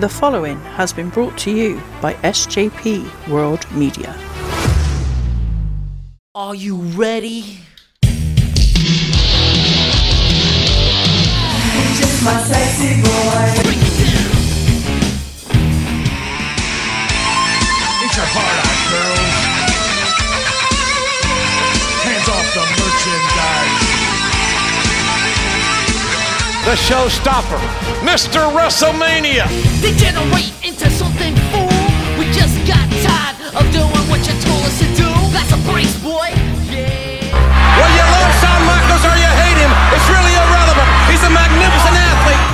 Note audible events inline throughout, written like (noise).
The following has been brought to you by SJP World Media. Are you ready? my sexy boy. Eat your heart out, girls. Hands off the merchandise. The showstopper, Mr. WrestleMania. Degenerate into something fool. We just got tired of doing what you told us to do. That's a brace, boy. Yeah. Well, you love Shawn Michaels or you hate him, it's really irrelevant. He's a magnificent athlete.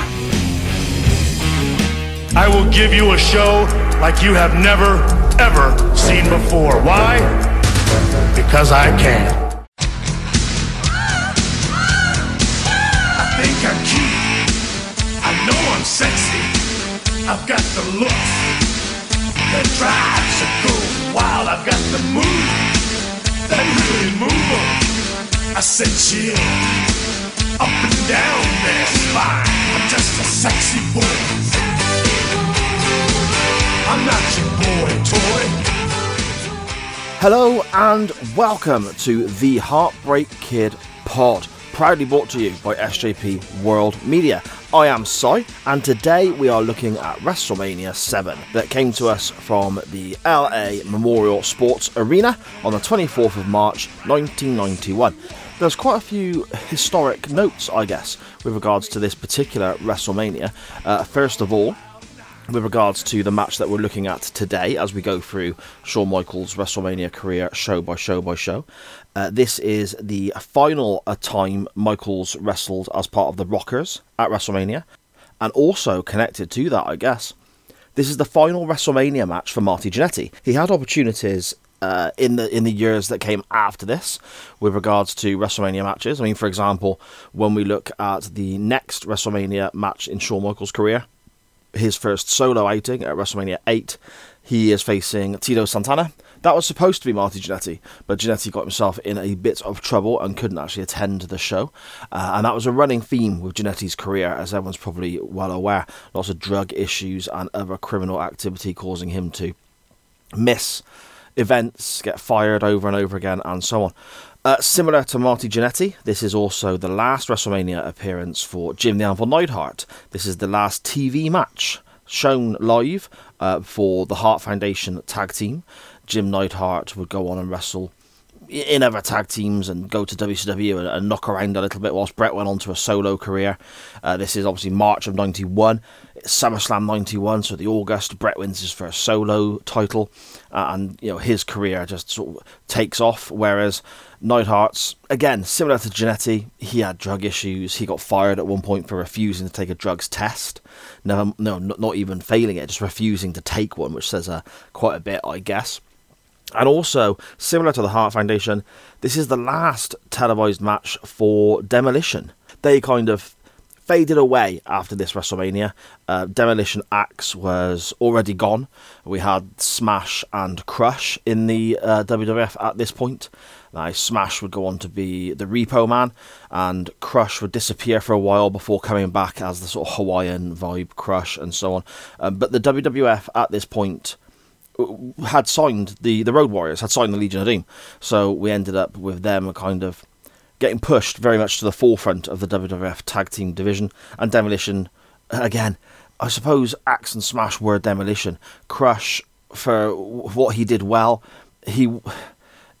I will give you a show like you have never, ever seen before. Why? Because I can. I've got the looks. The drive to go wild. I've got the move. That really move 'em. I said chill. Up and down their spine. I'm just a sexy boy. I'm not your boy toy. Hello and welcome to the Heartbreak Kid Pod, proudly brought to you by SJP World Media. I am Cy, and today we are looking at WrestleMania 7 that came to us from the LA Memorial Sports Arena on the 24th of March 1991. There's quite a few historic notes, I guess, with regards to this particular WrestleMania. Uh, first of all, with regards to the match that we're looking at today as we go through Shawn Michaels' WrestleMania career show by show by show. Uh, this is the final uh, time Michaels wrestled as part of the Rockers at WrestleMania, and also connected to that, I guess. This is the final WrestleMania match for Marty Jannetty. He had opportunities uh, in the in the years that came after this with regards to WrestleMania matches. I mean, for example, when we look at the next WrestleMania match in Shawn Michaels' career, his first solo outing at WrestleMania 8. He is facing Tito Santana. That was supposed to be Marty Jannetty, but Jannetty got himself in a bit of trouble and couldn't actually attend the show. Uh, and that was a running theme with Jannetty's career, as everyone's probably well aware. Lots of drug issues and other criminal activity causing him to miss events, get fired over and over again, and so on. Uh, similar to Marty Jannetty, this is also the last WrestleMania appearance for Jim the Anvil Neidhart. This is the last TV match shown live uh, for the Hart Foundation tag team. Jim Neidhart would go on and wrestle in other tag teams and go to WCW and, and, knock around a little bit whilst Bret went on to a solo career. Uh, this is obviously March of 91, SummerSlam 91, so the August, Bret wins his first solo title uh, and you know his career just sort of takes off, whereas Neidhart's, again, similar to Jannetty, he had drug issues. He got fired at one point for refusing to take a drugs test. Never, no, not even failing it, just refusing to take one, which says uh, quite a bit, I guess. And also, similar to the Hart Foundation, this is the last televised match for Demolition. They kind of faded away after this WrestleMania. Uh, Demolition Axe was already gone. We had Smash and Crush in the uh, WWF at this point. Now, Smash would go on to be the Repo Man, and Crush would disappear for a while before coming back as the sort of Hawaiian vibe Crush and so on. Um, but the WWF at this point had signed the the Road Warriors had signed the Legion of Doom, so we ended up with them kind of getting pushed very much to the forefront of the WWF tag team division and Demolition again. I suppose Axe and Smash were Demolition. Crush for what he did well, he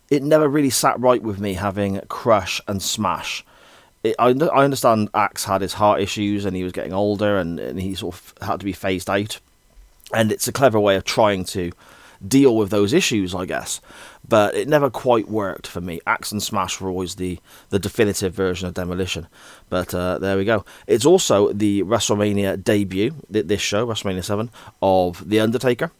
it never really sat right with me having Crush and Smash. It, I, I understand Axe had his heart issues and he was getting older and, and he sort of had to be phased out and it's a clever way of trying to deal with those issues, I guess. But it never quite worked for me. Axe and Smash were always the, the definitive version of Demolition. But uh, there we go. It's also the WrestleMania debut, this show, WrestleMania 7, of The Undertaker,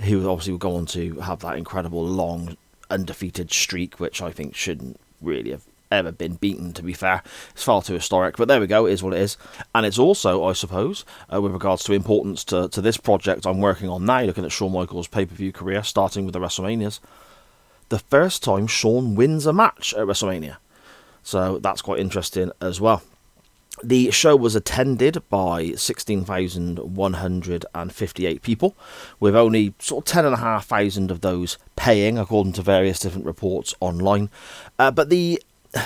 who obviously will go on to have that incredible long undefeated streak, which I think shouldn't really have ever been beaten, to be fair. It's far too historic, but there we go, it is what it is. And it's also, I suppose, uh, with regards to importance to, to this project I'm working on now, looking at Shawn Michaels' pay per view career, starting with the WrestleManias, the first time Shawn wins a match at WrestleMania. So that's quite interesting as well. The show was attended by 16,158 people, with only sort of 10,500 of those paying, according to various different reports online. Uh, but the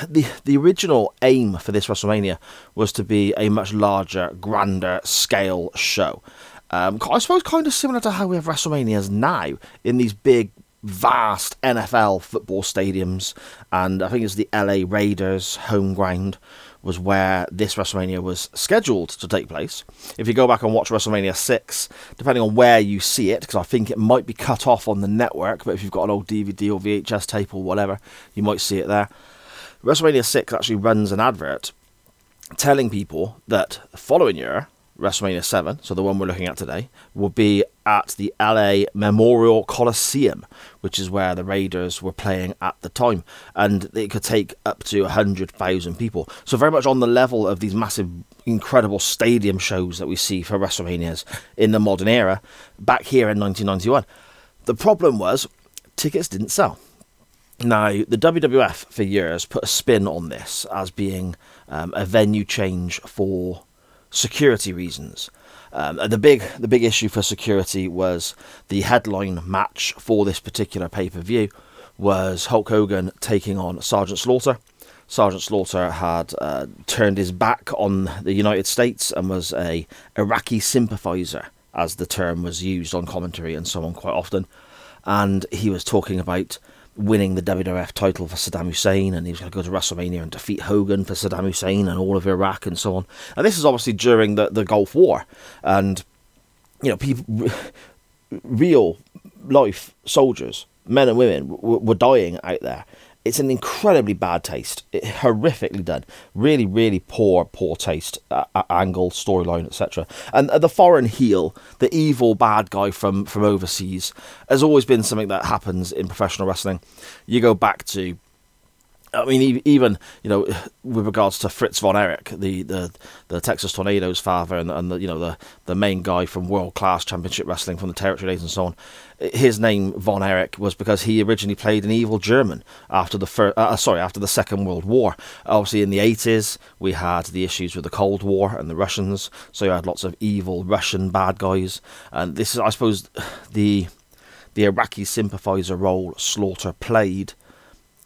the the original aim for this WrestleMania was to be a much larger, grander scale show. Um, I suppose kind of similar to how we have WrestleManias now in these big, vast NFL football stadiums, and I think it's the LA Raiders home ground was where this WrestleMania was scheduled to take place. If you go back and watch WrestleMania 6, depending on where you see it, because I think it might be cut off on the network, but if you've got an old DVD or VHS tape or whatever, you might see it there. WrestleMania 6 actually runs an advert telling people that the following year, WrestleMania 7, so the one we're looking at today, will be at the LA Memorial Coliseum, which is where the Raiders were playing at the time. And it could take up to 100,000 people. So, very much on the level of these massive, incredible stadium shows that we see for WrestleManias in the modern era, back here in 1991. The problem was, tickets didn't sell. Now, the WWF for years put a spin on this as being um, a venue change for security reasons. Um, the big the big issue for security was the headline match for this particular pay per view was Hulk Hogan taking on Sergeant Slaughter. Sergeant Slaughter had uh, turned his back on the United States and was a Iraqi sympathizer, as the term was used on commentary and so on quite often. And he was talking about winning the WWF title for Saddam Hussein, and he was going to go to WrestleMania and defeat Hogan for Saddam Hussein and all of Iraq and so on. And this is obviously during the, the Gulf War, and you know, people, real life soldiers, men and women, were dying out there. It's an incredibly bad taste, it, horrifically done. Really, really poor, poor taste, uh, uh, angle, storyline, etc. And uh, the foreign heel, the evil bad guy from from overseas, has always been something that happens in professional wrestling. You go back to I mean, even you know, with regards to Fritz von Erich, the, the, the Texas Tornado's father, and, and the you know the, the main guy from world class championship wrestling from the territory days and so on, his name von Erich was because he originally played an evil German after the first, uh, sorry, after the Second World War. Obviously, in the eighties, we had the issues with the Cold War and the Russians, so you had lots of evil Russian bad guys, and this is, I suppose, the the Iraqi sympathizer role Slaughter played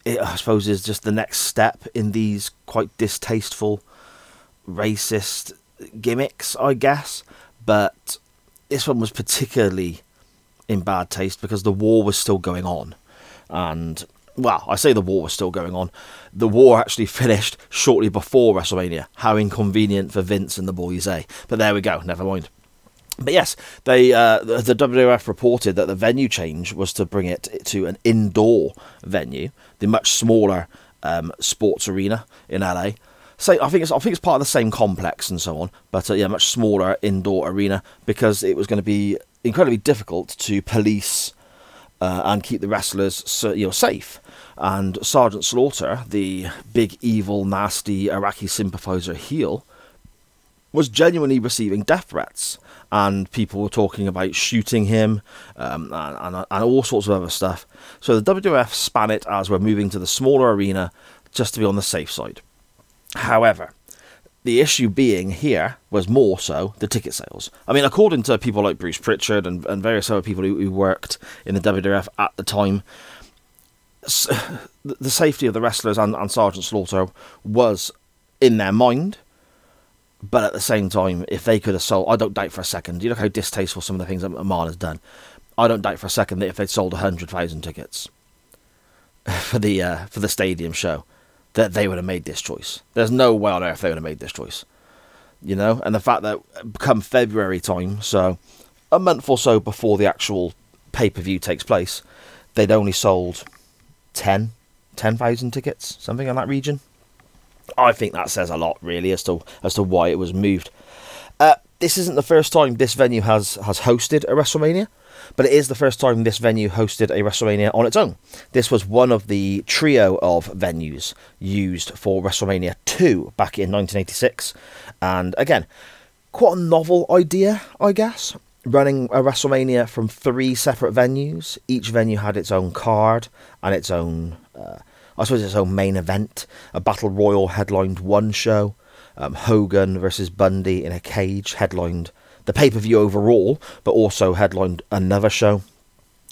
it, I suppose, is just the next step in these quite distasteful, racist gimmicks, I guess. But this one was particularly in bad taste because the war was still going on. And, well, I say the war was still going on. The war actually (laughs) finished shortly before WrestleMania. How inconvenient for Vince and the boys, eh? But there we go, never mind. But yes, they uh, the, WWF reported that the venue change was to bring it to an indoor venue, the much smaller um, sports arena in LA. So I think it's I think it's part of the same complex and so on, but uh, yeah, much smaller indoor arena because it was going to be incredibly difficult to police uh, and keep the wrestlers you know safe. And Sergeant Slaughter, the big evil, nasty Iraqi sympathizer heel, was genuinely receiving death threats and people were talking about shooting him um, and, and, and, all sorts of other stuff. So the WWF span it as we're moving to the smaller arena just to be on the safe side. However, the issue being here was more so the ticket sales. I mean, according to people like Bruce Pritchard and, and various other people who, who worked in the WWF at the time, (sighs) the safety of the wrestlers and, and Sergeant Slaughter was in their mind but at the same time, if they could have sold, I don't doubt for a second. You look how distasteful some of the things that Aman has done. I don't doubt for a second that if they'd sold hundred thousand tickets (laughs) for the uh, for the stadium show, that they would have made this choice. There's no way on earth they would have made this choice. You know, and the fact that come February time, so a month or so before the actual pay per view takes place, they'd only sold 10, 10,000 tickets, something in that region. I think that says a lot, really, as to as to why it was moved. Uh, this isn't the first time this venue has has hosted a WrestleMania, but it is the first time this venue hosted a WrestleMania on its own. This was one of the trio of venues used for WrestleMania 2 back in 1986, and again, quite a novel idea, I guess. Running a WrestleMania from three separate venues, each venue had its own card and its own. Uh, I suppose its own main event. A battle royal headlined one show. Um, Hogan versus Bundy in a cage headlined the pay per view overall, but also headlined another show.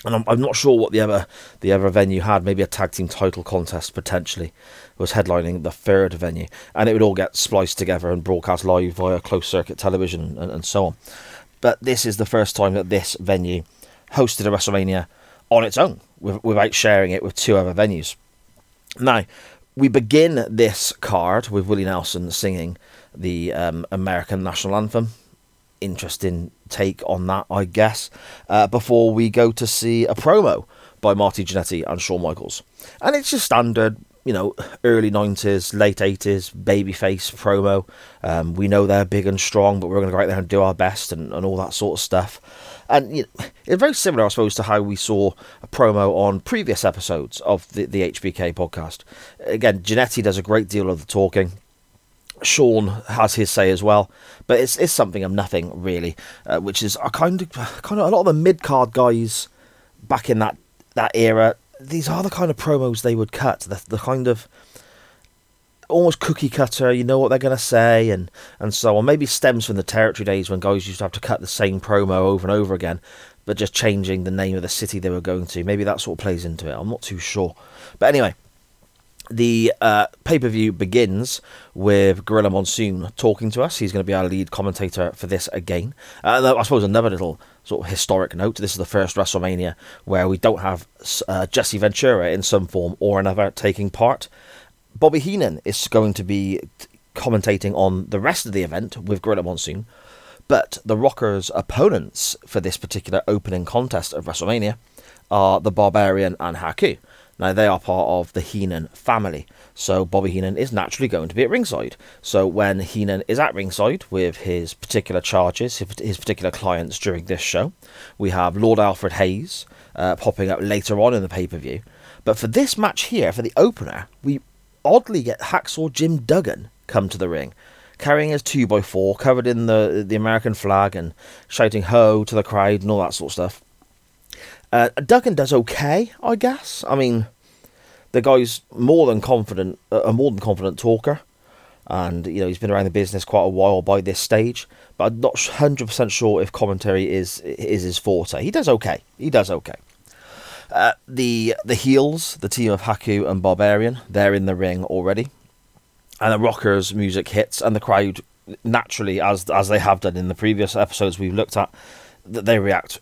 And I'm, I'm not sure what the other the other venue had. Maybe a tag team title contest potentially was headlining the third venue, and it would all get spliced together and broadcast live via closed circuit television and, and so on. But this is the first time that this venue hosted a WrestleMania on its own, with, without sharing it with two other venues. Now, we begin this card with Willie Nelson singing the um, American national anthem. Interesting take on that, I guess. Uh, before we go to see a promo by Marty Jannetty and Shawn Michaels, and it's just standard, you know, early nineties, late eighties babyface promo. Um, we know they're big and strong, but we're going to go out there and do our best and, and all that sort of stuff. And you know, it's very similar, I suppose, to how we saw a promo on previous episodes of the, the HBK podcast. Again, Jannetty does a great deal of the talking. Shawn has his say as well, but it's it's something of nothing really, uh, which is a kind of kind of a lot of the mid card guys back in that that era. These are the kind of promos they would cut. The the kind of almost cookie cutter. You know what they're going to say, and and so on. Maybe stems from the territory days when guys used to have to cut the same promo over and over again, but just changing the name of the city they were going to. Maybe that sort of plays into it. I'm not too sure, but anyway. The uh, pay per view begins with Gorilla Monsoon talking to us. He's going to be our lead commentator for this again. Uh, I suppose another little sort of historic note this is the first WrestleMania where we don't have uh, Jesse Ventura in some form or another taking part. Bobby Heenan is going to be commentating on the rest of the event with Gorilla Monsoon, but the Rockers' opponents for this particular opening contest of WrestleMania are the Barbarian and Haku. Now, they are part of the Heenan family, so Bobby Heenan is naturally going to be at ringside. So, when Heenan is at ringside with his particular charges, his particular clients during this show, we have Lord Alfred Hayes uh, popping up later on in the pay per view. But for this match here, for the opener, we oddly get Hacksaw Jim Duggan come to the ring, carrying his 2x4 covered in the, the American flag and shouting ho to the crowd and all that sort of stuff. Uh, Duggan does okay, I guess. I mean, the guy's more than confident, a more than confident talker, and you know he's been around the business quite a while by this stage. But I'm not hundred percent sure if commentary is is his forte. He does okay. He does okay. Uh, the the heels, the team of Haku and Barbarian, they're in the ring already, and the Rockers' music hits, and the crowd naturally, as as they have done in the previous episodes we've looked at, they react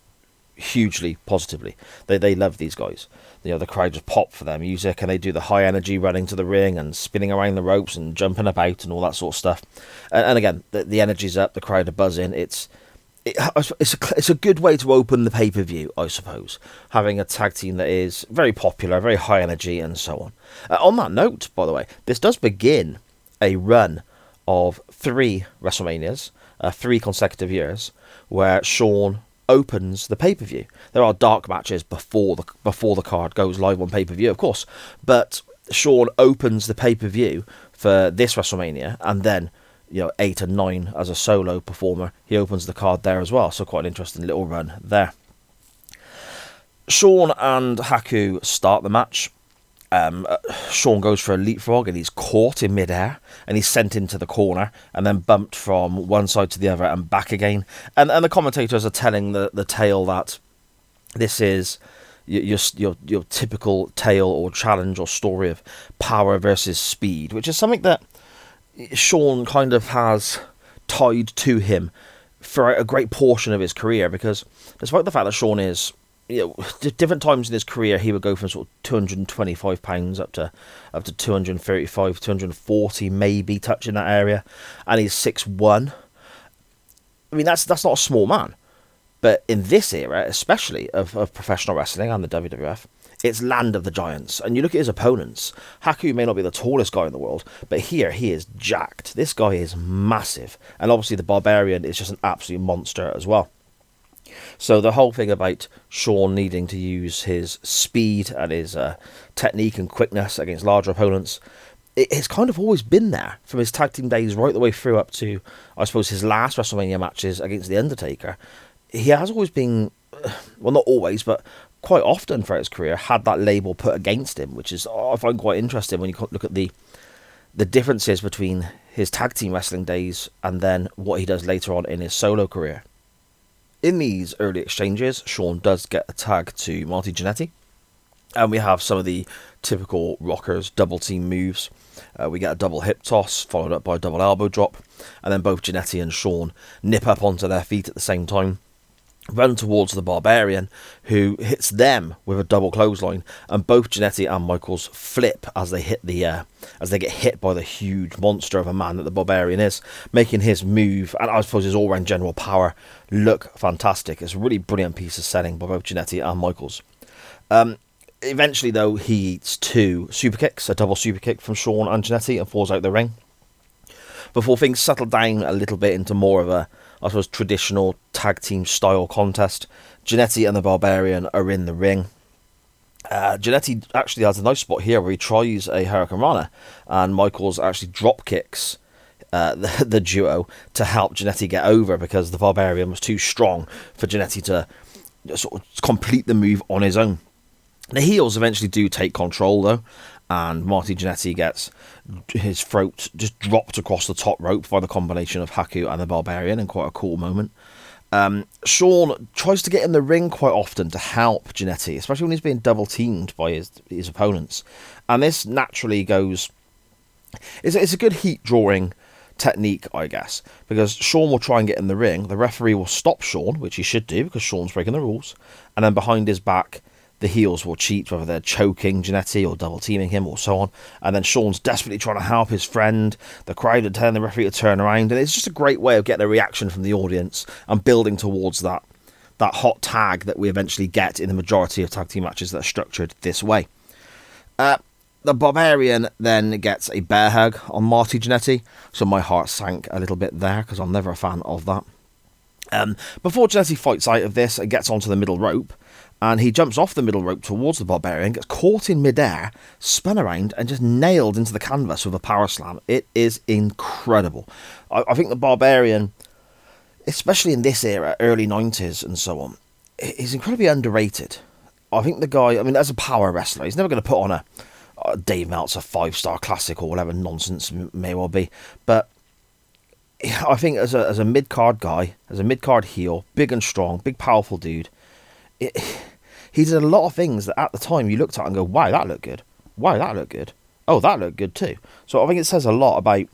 hugely positively. They they love these guys. You know, the crowd just pop for their music, and they do the high energy running to the ring and spinning around the ropes and jumping about and all that sort of stuff. And, and again, the, the energy's up, the crowd are buzzing. It's it, it's a it's a good way to open the pay per view, I suppose. Having a tag team that is very popular, very high energy, and so on. Uh, on that note, by the way, this does begin a run of three WrestleManias, uh, three consecutive years, where Shawn opens the pay per view. There are dark matches before the before the card goes live on pay per view, of course, but Shawn opens the pay per view for this WrestleMania, and then you know eight and nine as a solo performer. He opens the card there as well, so quite an interesting little run there. Shawn and Haku start the match. Um, uh, Shawn goes for a leapfrog and he's caught in midair and he's sent into the corner and then bumped from one side to the other and back again. And and the commentators are telling the, the tale that this is your, your your typical tale or challenge or story of power versus speed, which is something that Shawn kind of has tied to him for a great portion of his career because despite the fact that Shawn is you know, different times in his career he would go from sort of 225 pounds up to up to 235 240 maybe touching that area and he's 6'1 I mean that's that's not a small man but in this era especially of, of professional wrestling and the WWF it's land of the giants. And you look at his opponents. Haku may not be the tallest guy in the world, but here he is jacked. This guy is massive. And obviously the barbarian is just an absolute monster as well. So the whole thing about Shawn needing to use his speed and his uh, technique and quickness against larger opponents, it, it's kind of always been there from his tag team days right the way through up to, I suppose, his last WrestleMania matches against The Undertaker. He has always been, (sighs) well, not always, but quite often throughout his career had that label put against him, which is oh, I find quite interesting when you look at the the differences between his tag team wrestling days and then what he does later on in his solo career. In these early exchanges, Shawn does get a tag to Marty Jannetty, and we have some of the typical rockers double team moves. Uh, we get a double hip toss followed up by a double elbow drop, and then both Jannetty and Shawn nip up onto their feet at the same time run towards the barbarian who hits them with a double clothesline and both Jannetty and Michaels flip as they hit the uh, as they get hit by the huge monster of a man that the barbarian is making his move and I suppose his all-round general power look fantastic. It's a really brilliant piece of selling by both Jannetty and Michaels. Um, eventually though he eats two super kicks a double super kick from Shawn and Jannetty and falls out the ring. Before things settle down a little bit into more of a I suppose, traditional tag team style contest. Jannetty and the Barbarian are in the ring. Uh, actually has a nice spot here where he tries a hurricanrana, and Michaels actually drop kicks uh, (laughs) the, the, duo to help Jannetty get over because the Barbarian was too strong for Jannetty to sort of complete the move on his own. The heels eventually do take control though, and Marty Jannetty gets his throat just dropped across the top rope by the combination of Haku and the Barbarian in quite a cool moment. Um, Shawn tries to get in the ring quite often to help Jannetty, especially when he's being double teamed by his his opponents, and this naturally goes. It's, it's a good heat drawing technique, I guess, because Shawn will try and get in the ring. The referee will stop Shawn, which he should do because Shawn's breaking the rules, and then behind his back the heels will cheat, whether they're choking Jannetty or double teaming him or so on. And then Shawn's desperately trying to help his friend. The crowd are telling the referee to turn around. And it's just a great way of getting a reaction from the audience and building towards that that hot tag that we eventually get in the majority of tag team matches that are structured this way. Uh, the Barbarian then gets a bear hug on Marty Jannetty, so my heart sank a little bit there because I'm never a fan of that. Um, before Jannetty fights out of this and gets onto the middle rope, and he jumps off the middle rope towards the barbarian, gets caught in midair, spun around, and just nailed into the canvas with a power slam. It is incredible. I, I think the barbarian, especially in this era, early 90s and so on, is incredibly underrated. I think the guy, I mean, as a power wrestler, he's never going to put on a, a Dave Meltzer five star classic or whatever nonsense may well be. But I think as a, as a mid card guy, as a mid card heel, big and strong, big powerful dude, it, he did a lot of things that at the time you looked at and go, wow, that looked good. Wow, that looked good. Oh, that looked good too. So I think it says a lot about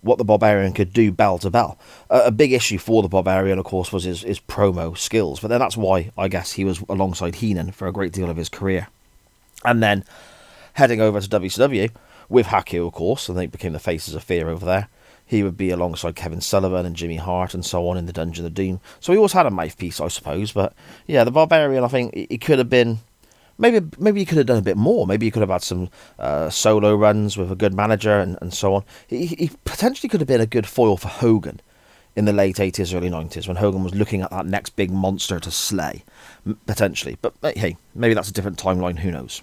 what the Barbarian could do bell to bell. Uh, a big issue for the Barbarian, of course, was his, his promo skills, but then that's why I guess he was alongside Heenan for a great deal of his career. And then heading over to WCW with Haku, of course, and they became the faces of fear over there he would be alongside Kevin Sullivan and Jimmy Hart and so on in the Dungeon of Doom. So he always had a mouthpiece, I suppose. But yeah, the Barbarian, I think he could have been. Maybe maybe he could have done a bit more. Maybe he could have had some uh, solo runs with a good manager and, and so on. He, he potentially could have been a good foil for Hogan in the late 80s, early 90s, when Hogan was looking at that next big monster to slay, potentially. But hey, maybe that's a different timeline, who knows.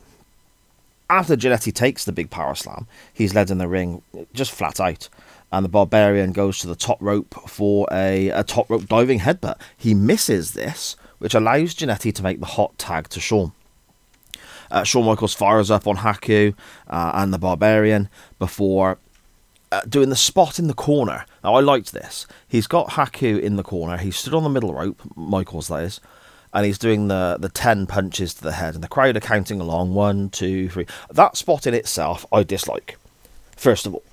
After Jannetty takes the big power slam, he's led in the ring just flat out and the barbarian goes to the top rope for a, a top rope diving headbutt. He misses this, which allows Jannetty to make the hot tag to Shawn. Uh, Shawn Michaels fires up on Haku uh, and the barbarian before uh, doing the spot in the corner. Now, I liked this. He's got Haku in the corner. He stood on the middle rope, Michaels, that is, and he's doing the, the 10 punches to the head, and the crowd are counting along one, two, three. That spot in itself, I dislike, first of all.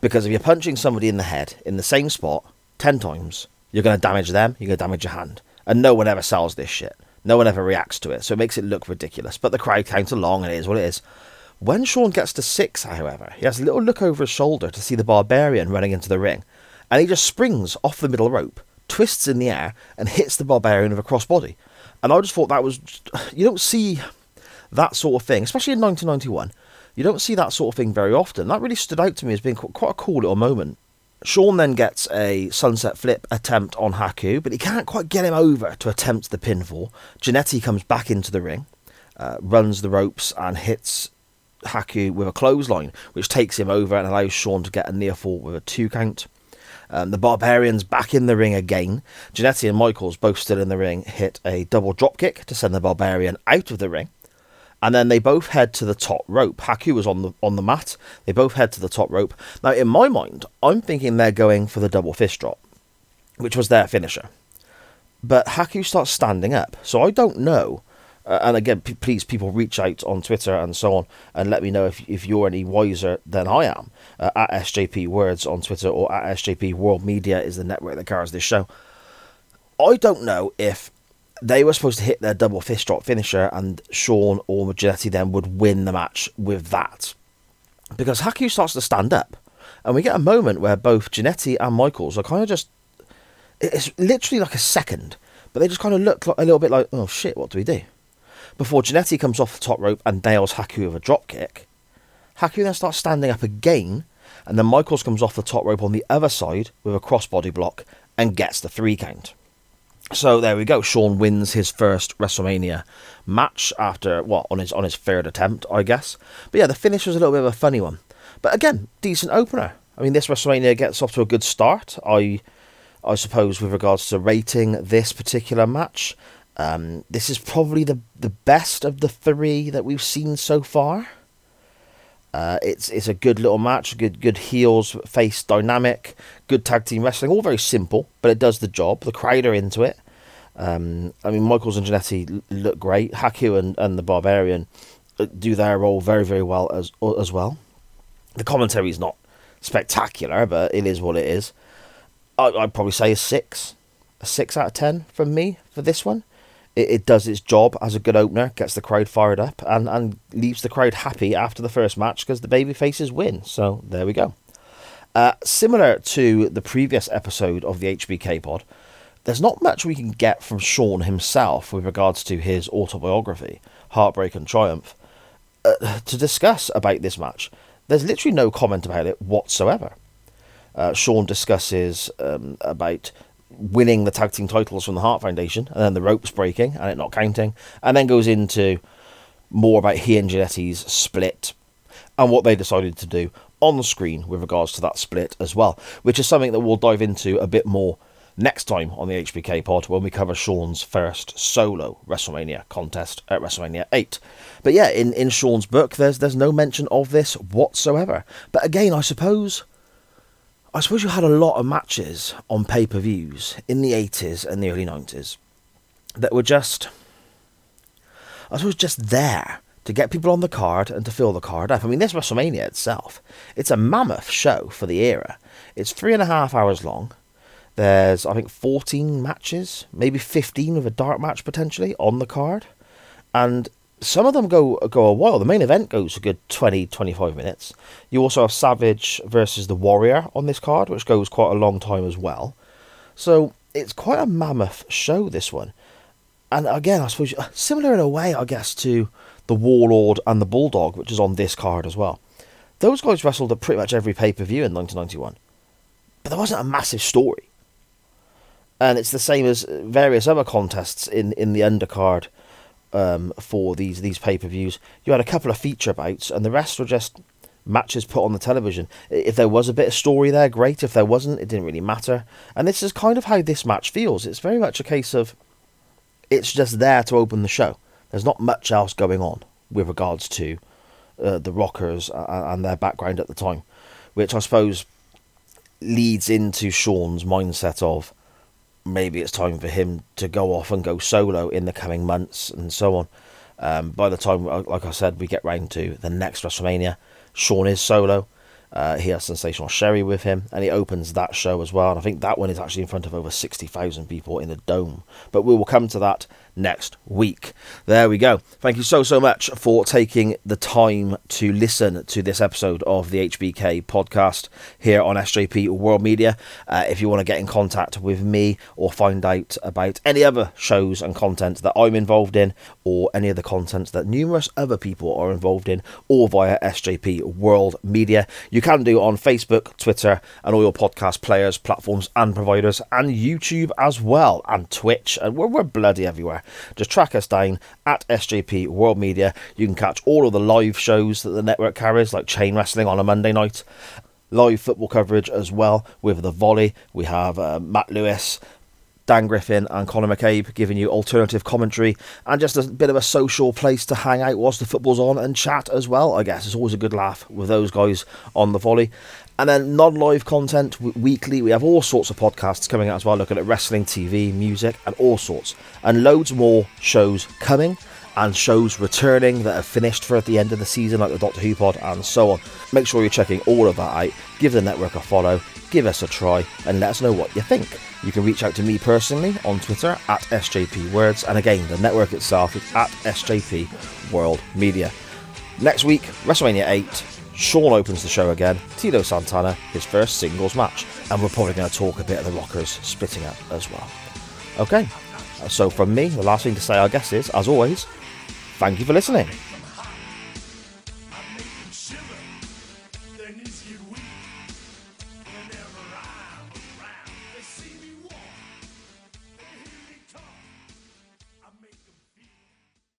Because if you're punching somebody in the head in the same spot 10 times, you're going to damage them, you're going to damage your hand. And no one ever sells this shit. No one ever reacts to it, so it makes it look ridiculous. But the crowd counts along and it is what it is. When Shawn gets to six, however, he has a little look over his shoulder to see the barbarian running into the ring, and he just springs off the middle rope, twists in the air, and hits the barbarian with a crossbody. And I just thought that was. You don't see that sort of thing, especially in 1991. You don't see that sort of thing very often. That really stood out to me as being quite a cool little moment. Shawn then gets a sunset flip attempt on Haku, but he can't quite get him over to attempt the pinfall. Jannetty comes back into the ring, uh, runs the ropes, and hits Haku with a clothesline, which takes him over and allows Shawn to get a near fall with a two count. Um, the Barbarians back in the ring again. Jannetty and Michaels, both still in the ring, hit a double dropkick to send the Barbarian out of the ring. And then they both head to the top rope. Haku was on the on the mat. They both head to the top rope. Now, in my mind, I'm thinking they're going for the double fist drop, which was their finisher. But Haku starts standing up, so I don't know. Uh, and again, p- please, people reach out on Twitter and so on, and let me know if if you're any wiser than I am. Uh, at SJP Words on Twitter or at SJP World Media is the network that carries this show. I don't know if they were supposed to hit their double fist drop finisher, and Shawn or Jannetty then would win the match with that. Because Haku starts to stand up, and we get a moment where both Jannetty and Michaels are kind of just. It's literally like a second, but they just kind of look like, a little bit like, oh shit, what do we do? Before Jannetty comes off the top rope and nails Haku with a drop kick, Haku then starts standing up again, and then Michaels comes off the top rope on the other side with a crossbody block and gets the three count. So there we go. Shawn wins his first WrestleMania match after what on his on his third attempt, I guess. But yeah, the finish was a little bit of a funny one. But again, decent opener. I mean, this WrestleMania gets off to a good start. I I suppose with regards to rating this particular match, um, this is probably the the best of the three that we've seen so far. Uh, it's it's a good little match, good good heels face dynamic, good tag team wrestling, all very simple, but it does the job. The crowd are into it. Um, I mean, Michaels and Jannetty look great. Haku and, and the Barbarian uh, do their role very very well as as well. The commentary is not spectacular, but it is what it is. I, I'd probably say a six, a six out of ten from me for this one it, it does its job as a good opener, gets the crowd fired up, and, and leaves the crowd happy after the first match because the baby faces win. So there we go. Uh, similar to the previous episode of the HBK pod, there's not much we can get from Shawn himself with regards to his autobiography, Heartbreak and Triumph, uh, to discuss about this match. There's literally no comment about it whatsoever. Uh, Shawn discusses um, about winning the tag team titles from the Hart Foundation, and then the ropes breaking and it not counting, and then goes into more about he and Jannetty's split and what they decided to do on screen with regards to that split as well, which is something that we'll dive into a bit more next time on the HBK pod when we cover Shawn's first solo WrestleMania contest at WrestleMania 8. But yeah, in, in Shawn's book, there's there's no mention of this whatsoever. But again, I suppose I suppose you had a lot of matches on pay per views in the 80s and the early 90s that were just, I suppose, just there to get people on the card and to fill the card up. I mean, this WrestleMania itself, it's a mammoth show for the era. It's three and a half hours long. There's, I think, 14 matches, maybe 15 with a dark match potentially on the card. And some of them go go a while. The main event goes a good 20, 25 minutes. You also have Savage versus the Warrior on this card, which goes quite a long time as well. So it's quite a mammoth show, this one. And again, I suppose uh, similar in a way, I guess, to the Warlord and the Bulldog, which is on this card as well. Those guys wrestled at pretty much every pay per view in 1991, but there wasn't a massive story. And it's the same as various other contests in, in the undercard um, for these these pay per views. You had a couple of feature bouts, and the rest were just matches put on the television. If there was a bit of story there, great. If there wasn't, it didn't really matter. And this is kind of how this match feels. It's very much a case of it's just there to open the show. There's not much else going on with regards to uh, the Rockers and their background at the time, which I suppose leads into Shawn's mindset of maybe it's time for him to go off and go solo in the coming months and so on. Um, by the time, like I said, we get round to the next WrestleMania, Shawn is solo. Uh, he has Sensational Sherri with him, and he opens that show as well. And I think that one is actually in front of over 60,000 people in the dome. But we will come to that next week. There we go. Thank you so, so much for taking the time to listen to this episode of the HBK podcast here on SJP World Media. Uh, if you want to get in contact with me or find out about any other shows and content that I'm involved in, or any of the content that numerous other people are involved in, or via SJP World Media, you can do on Facebook, Twitter, and all your podcast players, platforms, and providers, and YouTube as well, and Twitch, and we're, we're bloody everywhere. Just track us down at SJP World Media. You can catch all of the live shows that the network carries, like Chain Wrestling on a Monday night, live football coverage as well with the volley. We have uh, Matt Lewis Dan Griffin and Conor McCabe giving you alternative commentary and just a bit of a social place to hang out whilst the football's on and chat as well. I guess it's always a good laugh with those guys on the volley. And then non live content weekly. We have all sorts of podcasts coming out as well, looking at wrestling, TV, music, and all sorts. And loads more shows coming and shows returning that have finished for at the end of the season, like the Doctor Who pod and so on. Make sure you're checking all of that out. Give the network a follow, give us a try, and let us know what you think. You can reach out to me personally on Twitter at SJPWords, and again, the network itself is at SJP World Media. Next week, WrestleMania 8. Shawn opens the show again. Tito Santana, his first singles match. And we're probably going to talk a bit of the Rockers splitting up as well. Okay, so from me, the last thing to say, I guess, is, as always, thank you for listening.